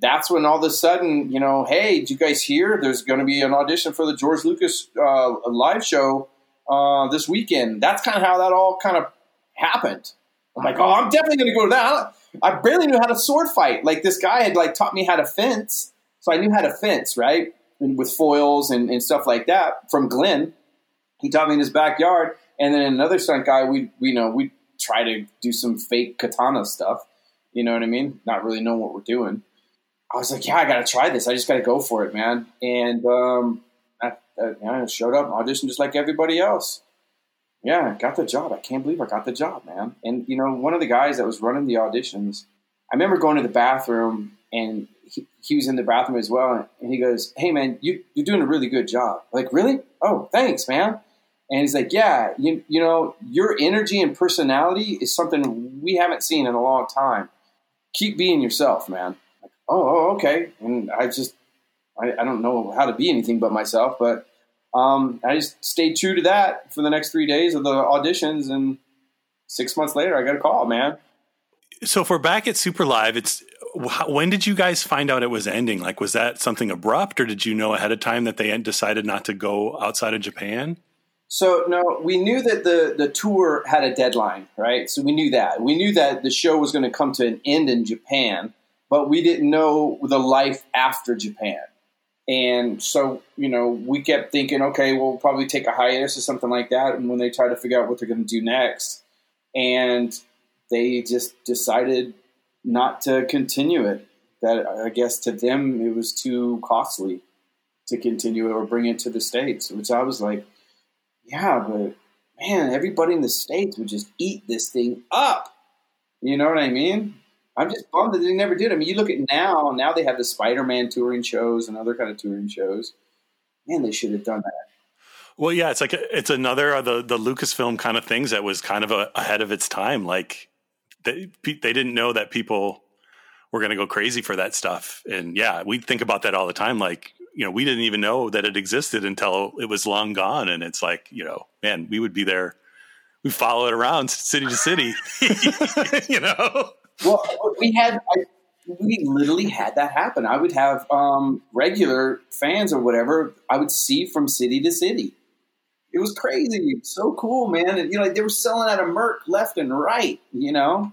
that's when all of a sudden, you know, hey, did you guys hear? There's going to be an audition for the George Lucas uh, live show uh, this weekend. That's kind of how that all kind of happened. I'm like, oh, I'm definitely going to go to that. I barely knew how to sword fight. Like this guy had like taught me how to fence, so I knew how to fence, right, and with foils and, and stuff like that from Glenn. He taught me in his backyard, and then another stunt guy. We we you know we try to do some fake katana stuff. You know what I mean? Not really knowing what we're doing. I was like, yeah, I got to try this. I just got to go for it, man. And um, I, I, I showed up, auditioned just like everybody else. Yeah, got the job. I can't believe I got the job, man. And you know, one of the guys that was running the auditions, I remember going to the bathroom and he, he was in the bathroom as well, and he goes, "Hey, man, you you're doing a really good job." I'm like, really? Oh, thanks, man. And he's like, "Yeah, you you know, your energy and personality is something we haven't seen in a long time. Keep being yourself, man." Like, oh, oh, okay. And I just I, I don't know how to be anything but myself, but um, I just stayed true to that for the next three days of the auditions, and six months later, I got a call, man. So if we're back at Super Live, it's when did you guys find out it was ending? Like, was that something abrupt, or did you know ahead of time that they decided not to go outside of Japan? So no, we knew that the the tour had a deadline, right? So we knew that. We knew that the show was going to come to an end in Japan, but we didn't know the life after Japan. And so, you know, we kept thinking, okay, we'll probably take a hiatus or something like that. And when they try to figure out what they're going to do next, and they just decided not to continue it. That I guess to them it was too costly to continue it or bring it to the states. Which I was like, yeah, but man, everybody in the states would just eat this thing up. You know what I mean? I'm just bummed that they never did. I mean, you look at now. Now they have the Spider-Man touring shows and other kind of touring shows. Man, they should have done that. Well, yeah, it's like it's another of the the Lucasfilm kind of things that was kind of a, ahead of its time. Like they they didn't know that people were going to go crazy for that stuff, and yeah, we think about that all the time. Like you know, we didn't even know that it existed until it was long gone, and it's like you know, man, we would be there. We follow it around city to city, *laughs* you know. Well, we had I, we literally had that happen. I would have um, regular fans or whatever. I would see from city to city. It was crazy, so cool, man. And you know, like they were selling out of Merc left and right. You know.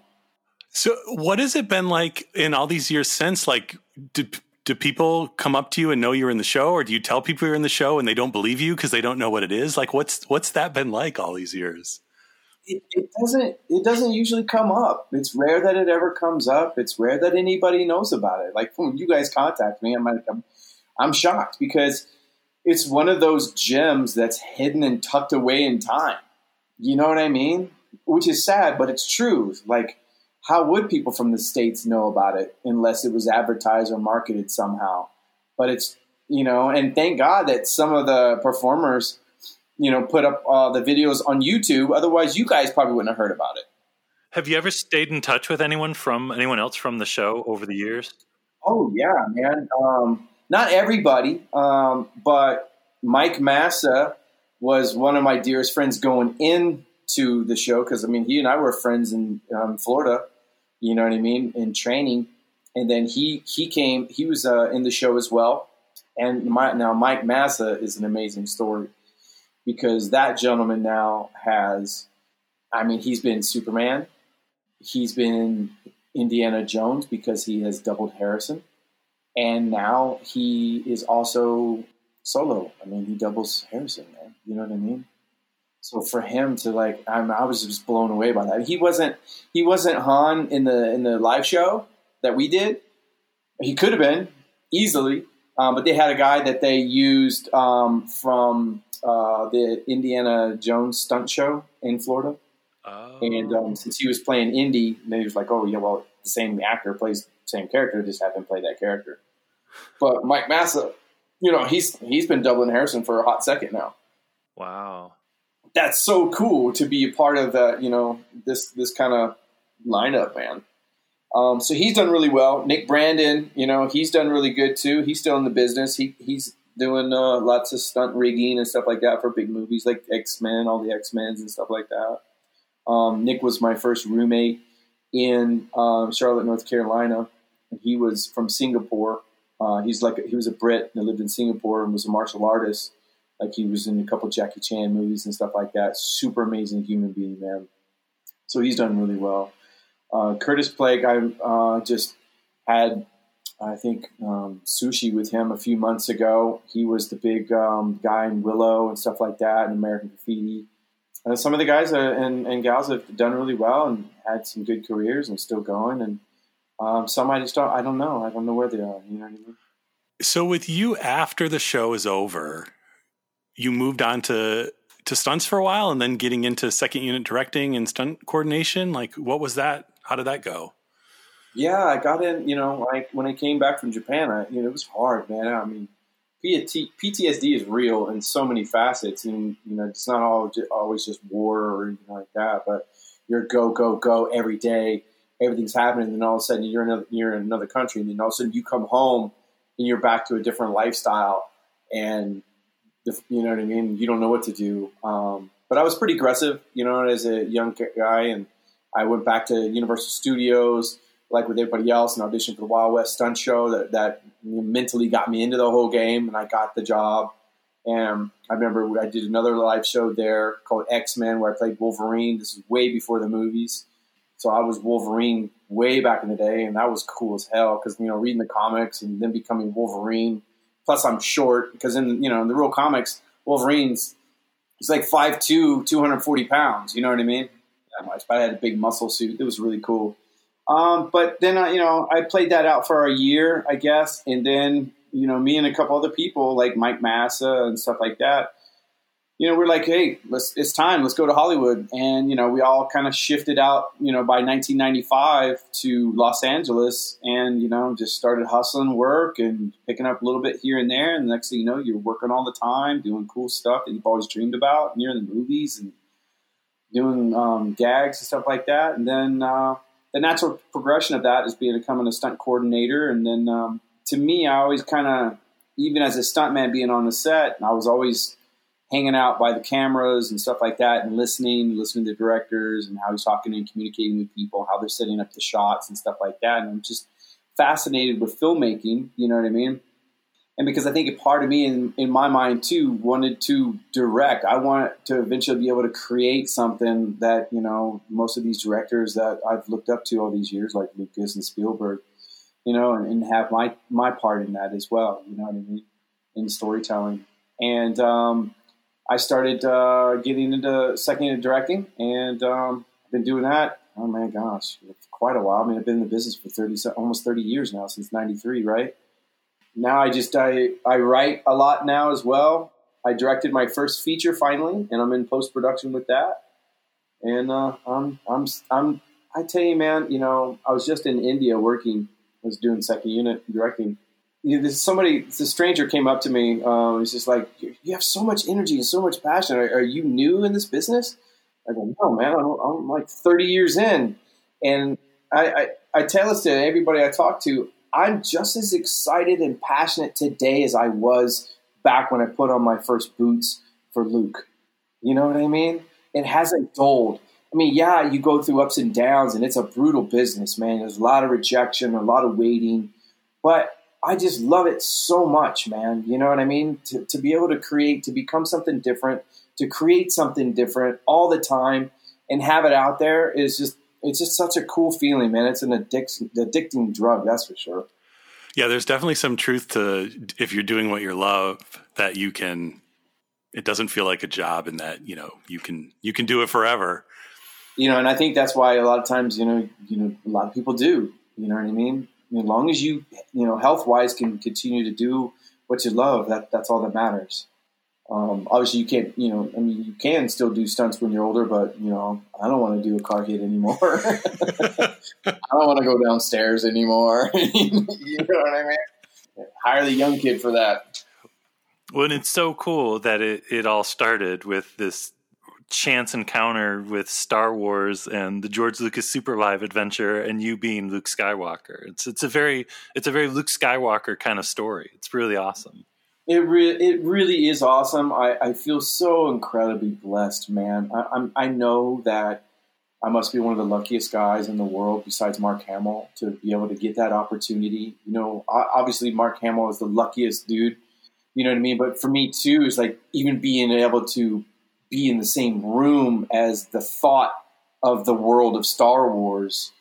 So, what has it been like in all these years since? Like, do do people come up to you and know you're in the show, or do you tell people you're in the show and they don't believe you because they don't know what it is? Like, what's what's that been like all these years? It, it, doesn't it doesn't usually come up. It's rare that it ever comes up. It's rare that anybody knows about it. Like when you guys contact me, I'm like I'm, I'm shocked because it's one of those gems that's hidden and tucked away in time. You know what I mean? Which is sad, but it's true. Like how would people from the states know about it unless it was advertised or marketed somehow? But it's you know, and thank God that some of the performers you know, put up uh, the videos on YouTube. Otherwise, you guys probably wouldn't have heard about it. Have you ever stayed in touch with anyone from anyone else from the show over the years? Oh yeah, man. Um, not everybody, um, but Mike Massa was one of my dearest friends going into the show because I mean he and I were friends in um, Florida. You know what I mean in training, and then he he came. He was uh, in the show as well. And my, now Mike Massa is an amazing story because that gentleman now has, I mean, he's been Superman, he's been Indiana Jones because he has doubled Harrison, and now he is also solo. I mean, he doubles Harrison, man. You know what I mean? So for him to like, I'm, I was just blown away by that. He wasn't he wasn't Han in the in the live show that we did. He could have been easily, um, but they had a guy that they used um, from uh, the Indiana Jones stunt show in Florida. Oh. And um, since he was playing Indy, they was like, oh, yeah, well, the same actor plays the same character, just have him play that character. But Mike Massa, you know, he's he's been doubling Harrison for a hot second now. Wow. That's so cool to be a part of that, you know, this this kind of lineup, man. Um, so he's done really well. Nick Brandon, you know, he's done really good too. He's still in the business. He he's doing uh, lots of stunt rigging and stuff like that for big movies like X Men, all the X Men's and stuff like that. Um, Nick was my first roommate in um, Charlotte, North Carolina, and he was from Singapore. Uh, he's like he was a Brit and lived in Singapore and was a martial artist. Like he was in a couple Jackie Chan movies and stuff like that. Super amazing human being, man. So he's done really well. Uh, Curtis Blake, I uh, just had, I think, um, sushi with him a few months ago. He was the big um, guy in Willow and stuff like that, and American Graffiti. Uh, some of the guys uh, and, and, gals have done really well and had some good careers and still going. And um, some I just don't, I don't know. I don't know where they are. You know what I mean? So with you, after the show is over, you moved on to to stunts for a while, and then getting into second unit directing and stunt coordination. Like, what was that? How did that go? Yeah, I got in. You know, like when I came back from Japan, I, you know, it was hard, man. I mean, PTSD is real in so many facets, and you know, it's not all always just war or anything like that. But you're go go go every day. Everything's happening, and then all of a sudden you're in another, you're in another country, and then all of a sudden you come home and you're back to a different lifestyle, and you know what I mean. You don't know what to do. Um, but I was pretty aggressive, you know, as a young guy, and I went back to Universal Studios like with everybody else and auditioned for the Wild West stunt show that, that mentally got me into the whole game and I got the job. And I remember I did another live show there called X Men where I played Wolverine. This is way before the movies. So I was Wolverine way back in the day, and that was cool as hell because you know reading the comics and then becoming Wolverine. Plus, I'm short because in you know in the real comics, Wolverine's he's like 5'2", 240 pounds. You know what I mean? That much, but I had a big muscle suit. It was really cool. Um, but then, uh, you know, I played that out for a year, I guess. And then, you know, me and a couple other people like Mike Massa and stuff like that, you know, we're like, hey, let's, it's time. Let's go to Hollywood. And, you know, we all kind of shifted out, you know, by 1995 to Los Angeles and, you know, just started hustling work and picking up a little bit here and there. And the next thing you know, you're working all the time, doing cool stuff that you've always dreamed about, and you're in the movies and doing um, gags and stuff like that. And then, uh, the natural progression of that is becoming a stunt coordinator. And then um, to me, I always kind of, even as a stuntman being on the set, I was always hanging out by the cameras and stuff like that and listening, listening to the directors and how he's talking and communicating with people, how they're setting up the shots and stuff like that. And I'm just fascinated with filmmaking, you know what I mean? And because I think a part of me in, in my mind too wanted to direct. I want to eventually be able to create something that, you know, most of these directors that I've looked up to all these years, like Lucas and Spielberg, you know, and, and have my, my part in that as well, you know what I mean, in storytelling. And um, I started uh, getting into second unit directing, and um, I've been doing that, oh my gosh, quite a while. I mean, I've been in the business for 30, almost 30 years now, since 93, right? Now I just I I write a lot now as well. I directed my first feature finally, and I'm in post production with that. And uh, I'm I'm I'm I tell you, man, you know, I was just in India working. I was doing second unit directing. You know, somebody, the stranger came up to me. Um, he's just like, "You have so much energy and so much passion. Are, are you new in this business?" I go, "No, man. I'm, I'm like 30 years in." And I, I, I tell this to everybody I talk to. I'm just as excited and passionate today as I was back when I put on my first boots for Luke. You know what I mean? It hasn't dulled. I mean, yeah, you go through ups and downs, and it's a brutal business, man. There's a lot of rejection, a lot of waiting, but I just love it so much, man. You know what I mean? To, to be able to create, to become something different, to create something different all the time and have it out there is just it's just such a cool feeling, man. It's an addiction, addicting drug, that's for sure. Yeah, there's definitely some truth to if you're doing what you love that you can. It doesn't feel like a job, and that you know you can you can do it forever. You know, and I think that's why a lot of times you know you know a lot of people do. You know what I mean? As long as you you know health wise can continue to do what you love, that that's all that matters. Um, obviously, you can't, you know, I mean, you can still do stunts when you're older, but, you know, I don't want to do a car hit anymore. *laughs* I don't want to go downstairs anymore. *laughs* you know what I mean? Hire the young kid for that. Well, it's so cool that it, it all started with this chance encounter with Star Wars and the George Lucas Super Live adventure, and you being Luke Skywalker. It's it's a very it's a very Luke Skywalker kind of story. It's really awesome. It re- it really is awesome. I, I feel so incredibly blessed, man. I, I'm I know that I must be one of the luckiest guys in the world, besides Mark Hamill, to be able to get that opportunity. You know, obviously Mark Hamill is the luckiest dude. You know what I mean? But for me too, is like even being able to be in the same room as the thought of the world of Star Wars.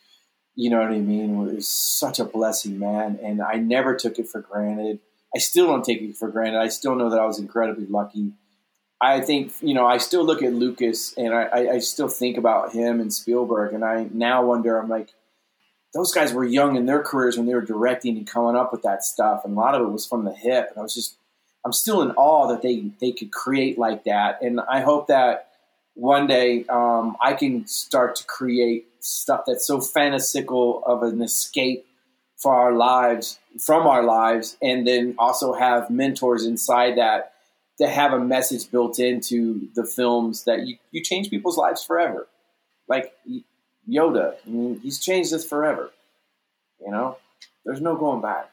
You know what I mean? It was such a blessing, man. And I never took it for granted. I still don't take it for granted. I still know that I was incredibly lucky. I think, you know, I still look at Lucas and I, I still think about him and Spielberg. And I now wonder, I'm like, those guys were young in their careers when they were directing and coming up with that stuff. And a lot of it was from the hip. And I was just I'm still in awe that they they could create like that, and I hope that one day um, I can start to create stuff that's so fantastical of an escape for our lives from our lives, and then also have mentors inside that to have a message built into the films that you, you change people's lives forever. Like Yoda, I mean, he's changed us forever. You know, there's no going back.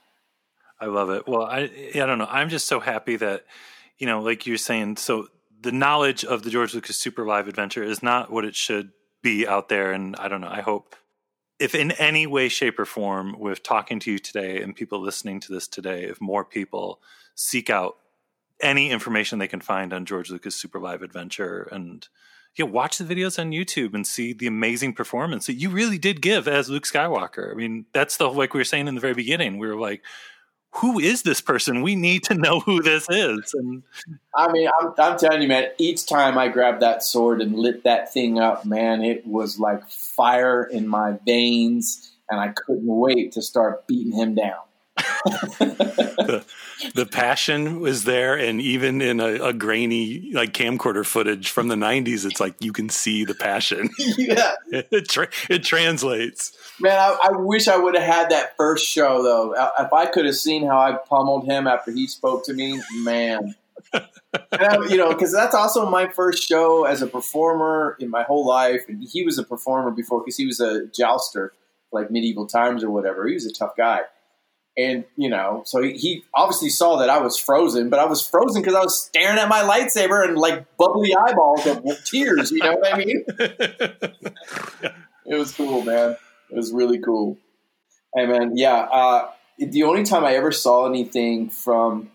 I love it. Well, I I don't know. I'm just so happy that you know, like you're saying, so the knowledge of the George Lucas Super Live Adventure is not what it should be out there, and I don't know. I hope if in any way, shape, or form, with talking to you today and people listening to this today, if more people seek out any information they can find on George Lucas Super Live Adventure and yeah, watch the videos on YouTube and see the amazing performance that you really did give as Luke Skywalker. I mean, that's the like we were saying in the very beginning. We were like, who is this person? We need to know who this is. And I mean, I'm, I'm telling you, man, each time I grabbed that sword and lit that thing up, man, it was like fire in my veins, and I couldn't wait to start beating him down. *laughs* the, the, passion was there, and even in a, a, grainy like camcorder footage from the '90s, it's like you can see the passion. *laughs* yeah, *laughs* it, tra- it translates. Man, I, I wish I would have had that first show though. If I could have seen how I pummeled him after he spoke to me, man. I, you know, because that's also my first show as a performer in my whole life. And he was a performer before because he was a jouster, like medieval times or whatever. He was a tough guy. And, you know, so he, obviously saw that I was frozen, but I was frozen because I was staring at my lightsaber and like bubbly eyeballs of *laughs* tears. You know what I mean? *laughs* it was cool, man. It was really cool. Hey, man, yeah. Uh, the only time I ever saw anything from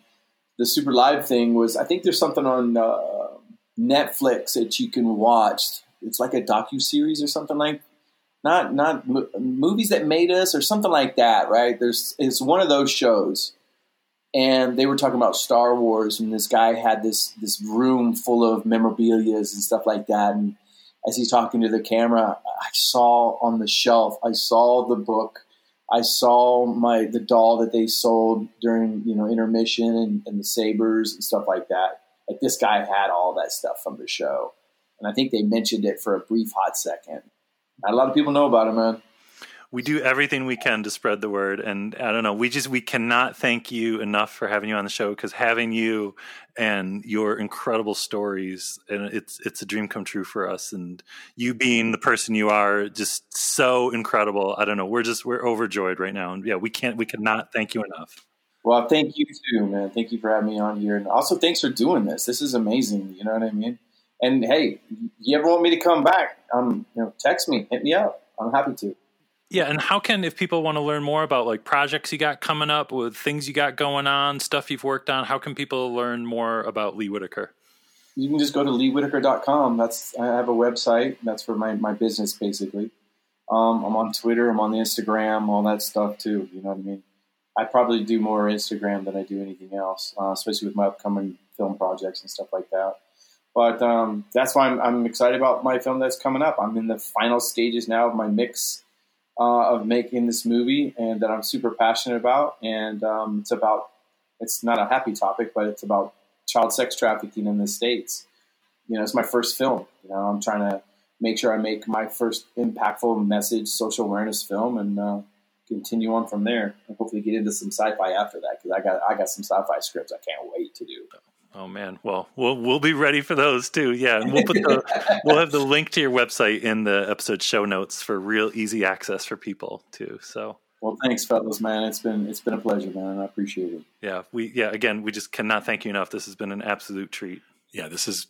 the Super Live thing was I think there's something on uh, Netflix that you can watch. It's like a docu series or something like not not movies that made us or something like that, right? There's it's one of those shows, and they were talking about Star Wars, and this guy had this this room full of memorabilia's and stuff like that, and as he's talking to the camera, I saw on the shelf, I saw the book, I saw my the doll that they sold during you know intermission and, and the sabers and stuff like that. Like this guy had all that stuff from the show, and I think they mentioned it for a brief hot second not a lot of people know about it, man. We do everything we can to spread the word, and I don't know. We just we cannot thank you enough for having you on the show because having you and your incredible stories, and it's it's a dream come true for us. And you being the person you are, just so incredible. I don't know. We're just we're overjoyed right now, and yeah, we can't we cannot thank you enough. Well, thank you too, man. Thank you for having me on here, and also thanks for doing this. This is amazing. You know what I mean? And hey, you ever want me to come back? Um, you know, text me, hit me up. I'm happy to. Yeah, and how can if people want to learn more about like projects you got coming up, with things you got going on, stuff you've worked on, how can people learn more about Lee Whitaker? You can just go to leewhitaker.com. That's I have a website. That's for my, my business basically. Um, I'm on Twitter. I'm on the Instagram. All that stuff too. You know what I mean? I probably do more Instagram than I do anything else, uh, especially with my upcoming film projects and stuff like that. But um, that's why I'm, I'm, excited about my film that's coming up. I'm in the final stages now of my mix uh, of making this movie, and that I'm super passionate about. And um, it's about it's not a happy topic, but it's about child sex trafficking in the states. You know, it's my first film. You know, I'm trying to make sure I make my first impactful message social awareness film, and uh, continue on from there, and hopefully get into some sci-fi after that because I got I got some sci-fi scripts I can't wait to do. Oh man, well, we'll we'll be ready for those too. Yeah, and we'll put the *laughs* we'll have the link to your website in the episode show notes for real easy access for people too. So, well, thanks, fellas, man. It's been it's been a pleasure, man. I appreciate it. Yeah, we yeah again, we just cannot thank you enough. This has been an absolute treat. Yeah, this has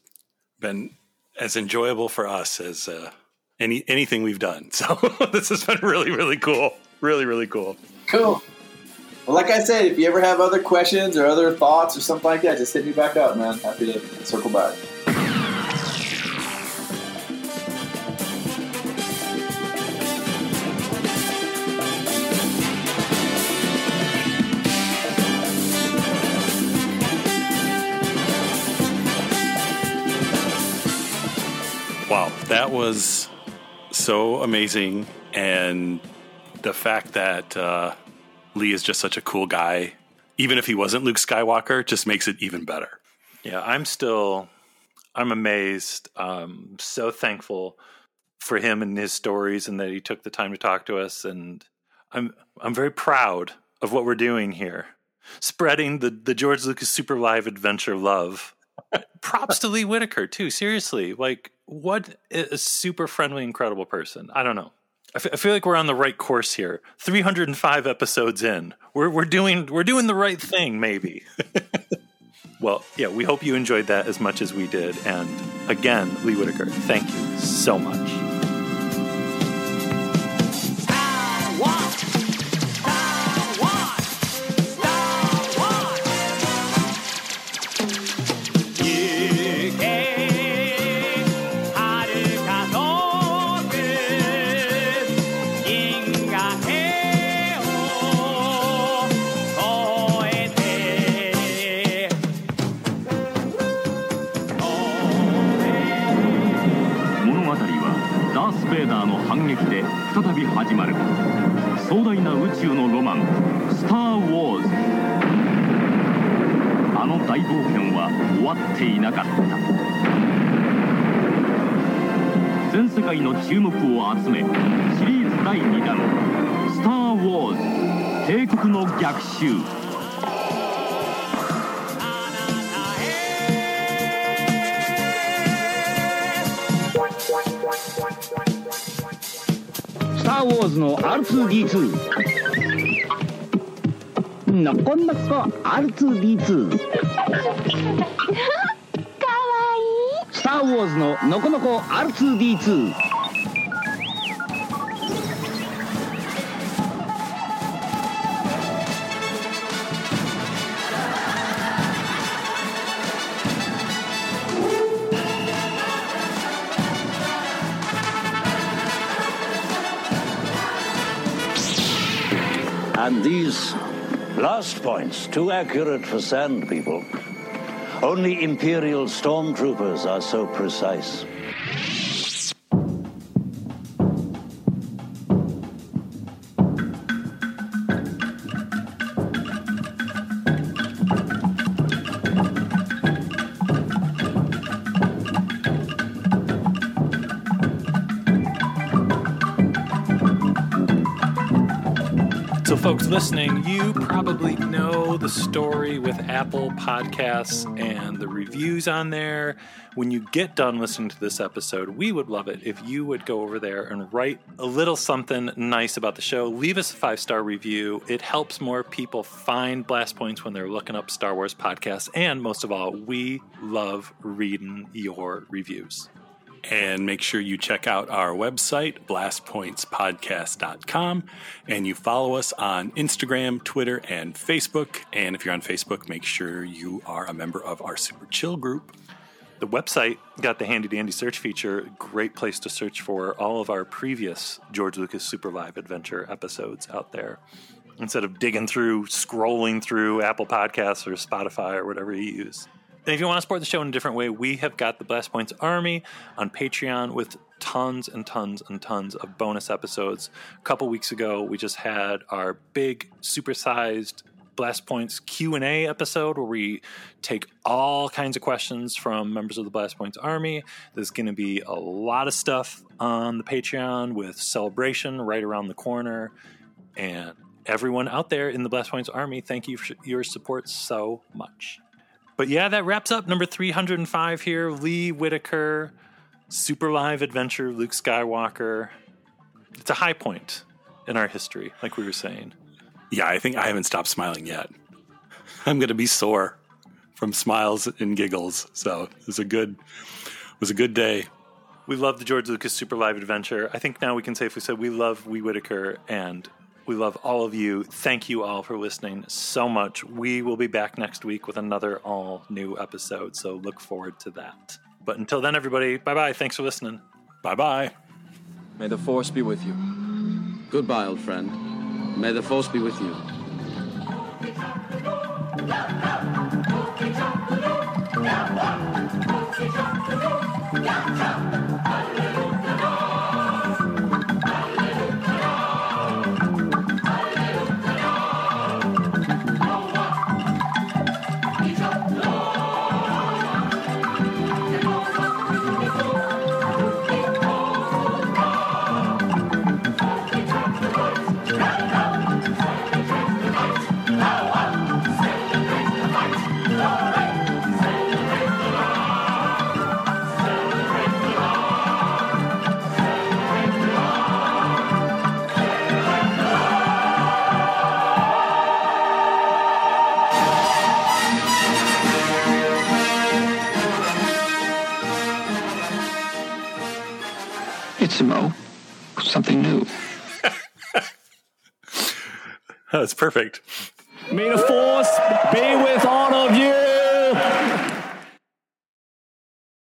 been as enjoyable for us as uh, any anything we've done. *laughs* So this has been really really cool. Really really cool. Cool. Well, like I said, if you ever have other questions or other thoughts or something like that, just hit me back up, man. Happy to circle back. Wow, that was so amazing. And the fact that uh, Lee is just such a cool guy, even if he wasn't Luke Skywalker, just makes it even better. Yeah, I'm still, I'm amazed. Um, so thankful for him and his stories, and that he took the time to talk to us. And I'm, I'm very proud of what we're doing here, spreading the the George Lucas Super Live Adventure love. *laughs* Props to Lee Whitaker too. Seriously, like what a super friendly, incredible person. I don't know. I, f- I feel like we're on the right course here. 305 episodes in, we're we're doing we're doing the right thing. Maybe. *laughs* well, yeah. We hope you enjoyed that as much as we did. And again, Lee Whitaker, thank you so much. の逆襲」スター・ウォーズの R2D2 のこのこ R2D2 スター・ウォーズののこのこ R2D2 points, too accurate for sand people. Only Imperial stormtroopers are so precise. Listening, you probably know the story with Apple Podcasts and the reviews on there. When you get done listening to this episode, we would love it if you would go over there and write a little something nice about the show. Leave us a five star review. It helps more people find Blast Points when they're looking up Star Wars podcasts. And most of all, we love reading your reviews. And make sure you check out our website, blastpointspodcast.com. And you follow us on Instagram, Twitter, and Facebook. And if you're on Facebook, make sure you are a member of our Super Chill group. The website got the handy dandy search feature. Great place to search for all of our previous George Lucas Super Live Adventure episodes out there. Instead of digging through, scrolling through Apple Podcasts or Spotify or whatever you use. And if you want to support the show in a different way, we have got the Blast Points Army on Patreon with tons and tons and tons of bonus episodes. A couple weeks ago, we just had our big supersized Blast Points Q&A episode where we take all kinds of questions from members of the Blast Points Army. There's going to be a lot of stuff on the Patreon with Celebration right around the corner. And everyone out there in the Blast Points Army, thank you for your support so much. But yeah, that wraps up number 305 here. Lee Whitaker, Super Live Adventure, Luke Skywalker. It's a high point in our history, like we were saying. Yeah, I think I haven't stopped smiling yet. I'm going to be sore from smiles and giggles. So it was a good, was a good day. We love the George Lucas Super Live Adventure. I think now we can safely say we love Lee Whitaker and we love all of you. Thank you all for listening so much. We will be back next week with another all new episode. So look forward to that. But until then, everybody, bye bye. Thanks for listening. Bye bye. May the Force be with you. Goodbye, old friend. May the Force be with you. It's Mo. Something new. *laughs* That's perfect. May the force be with all of you.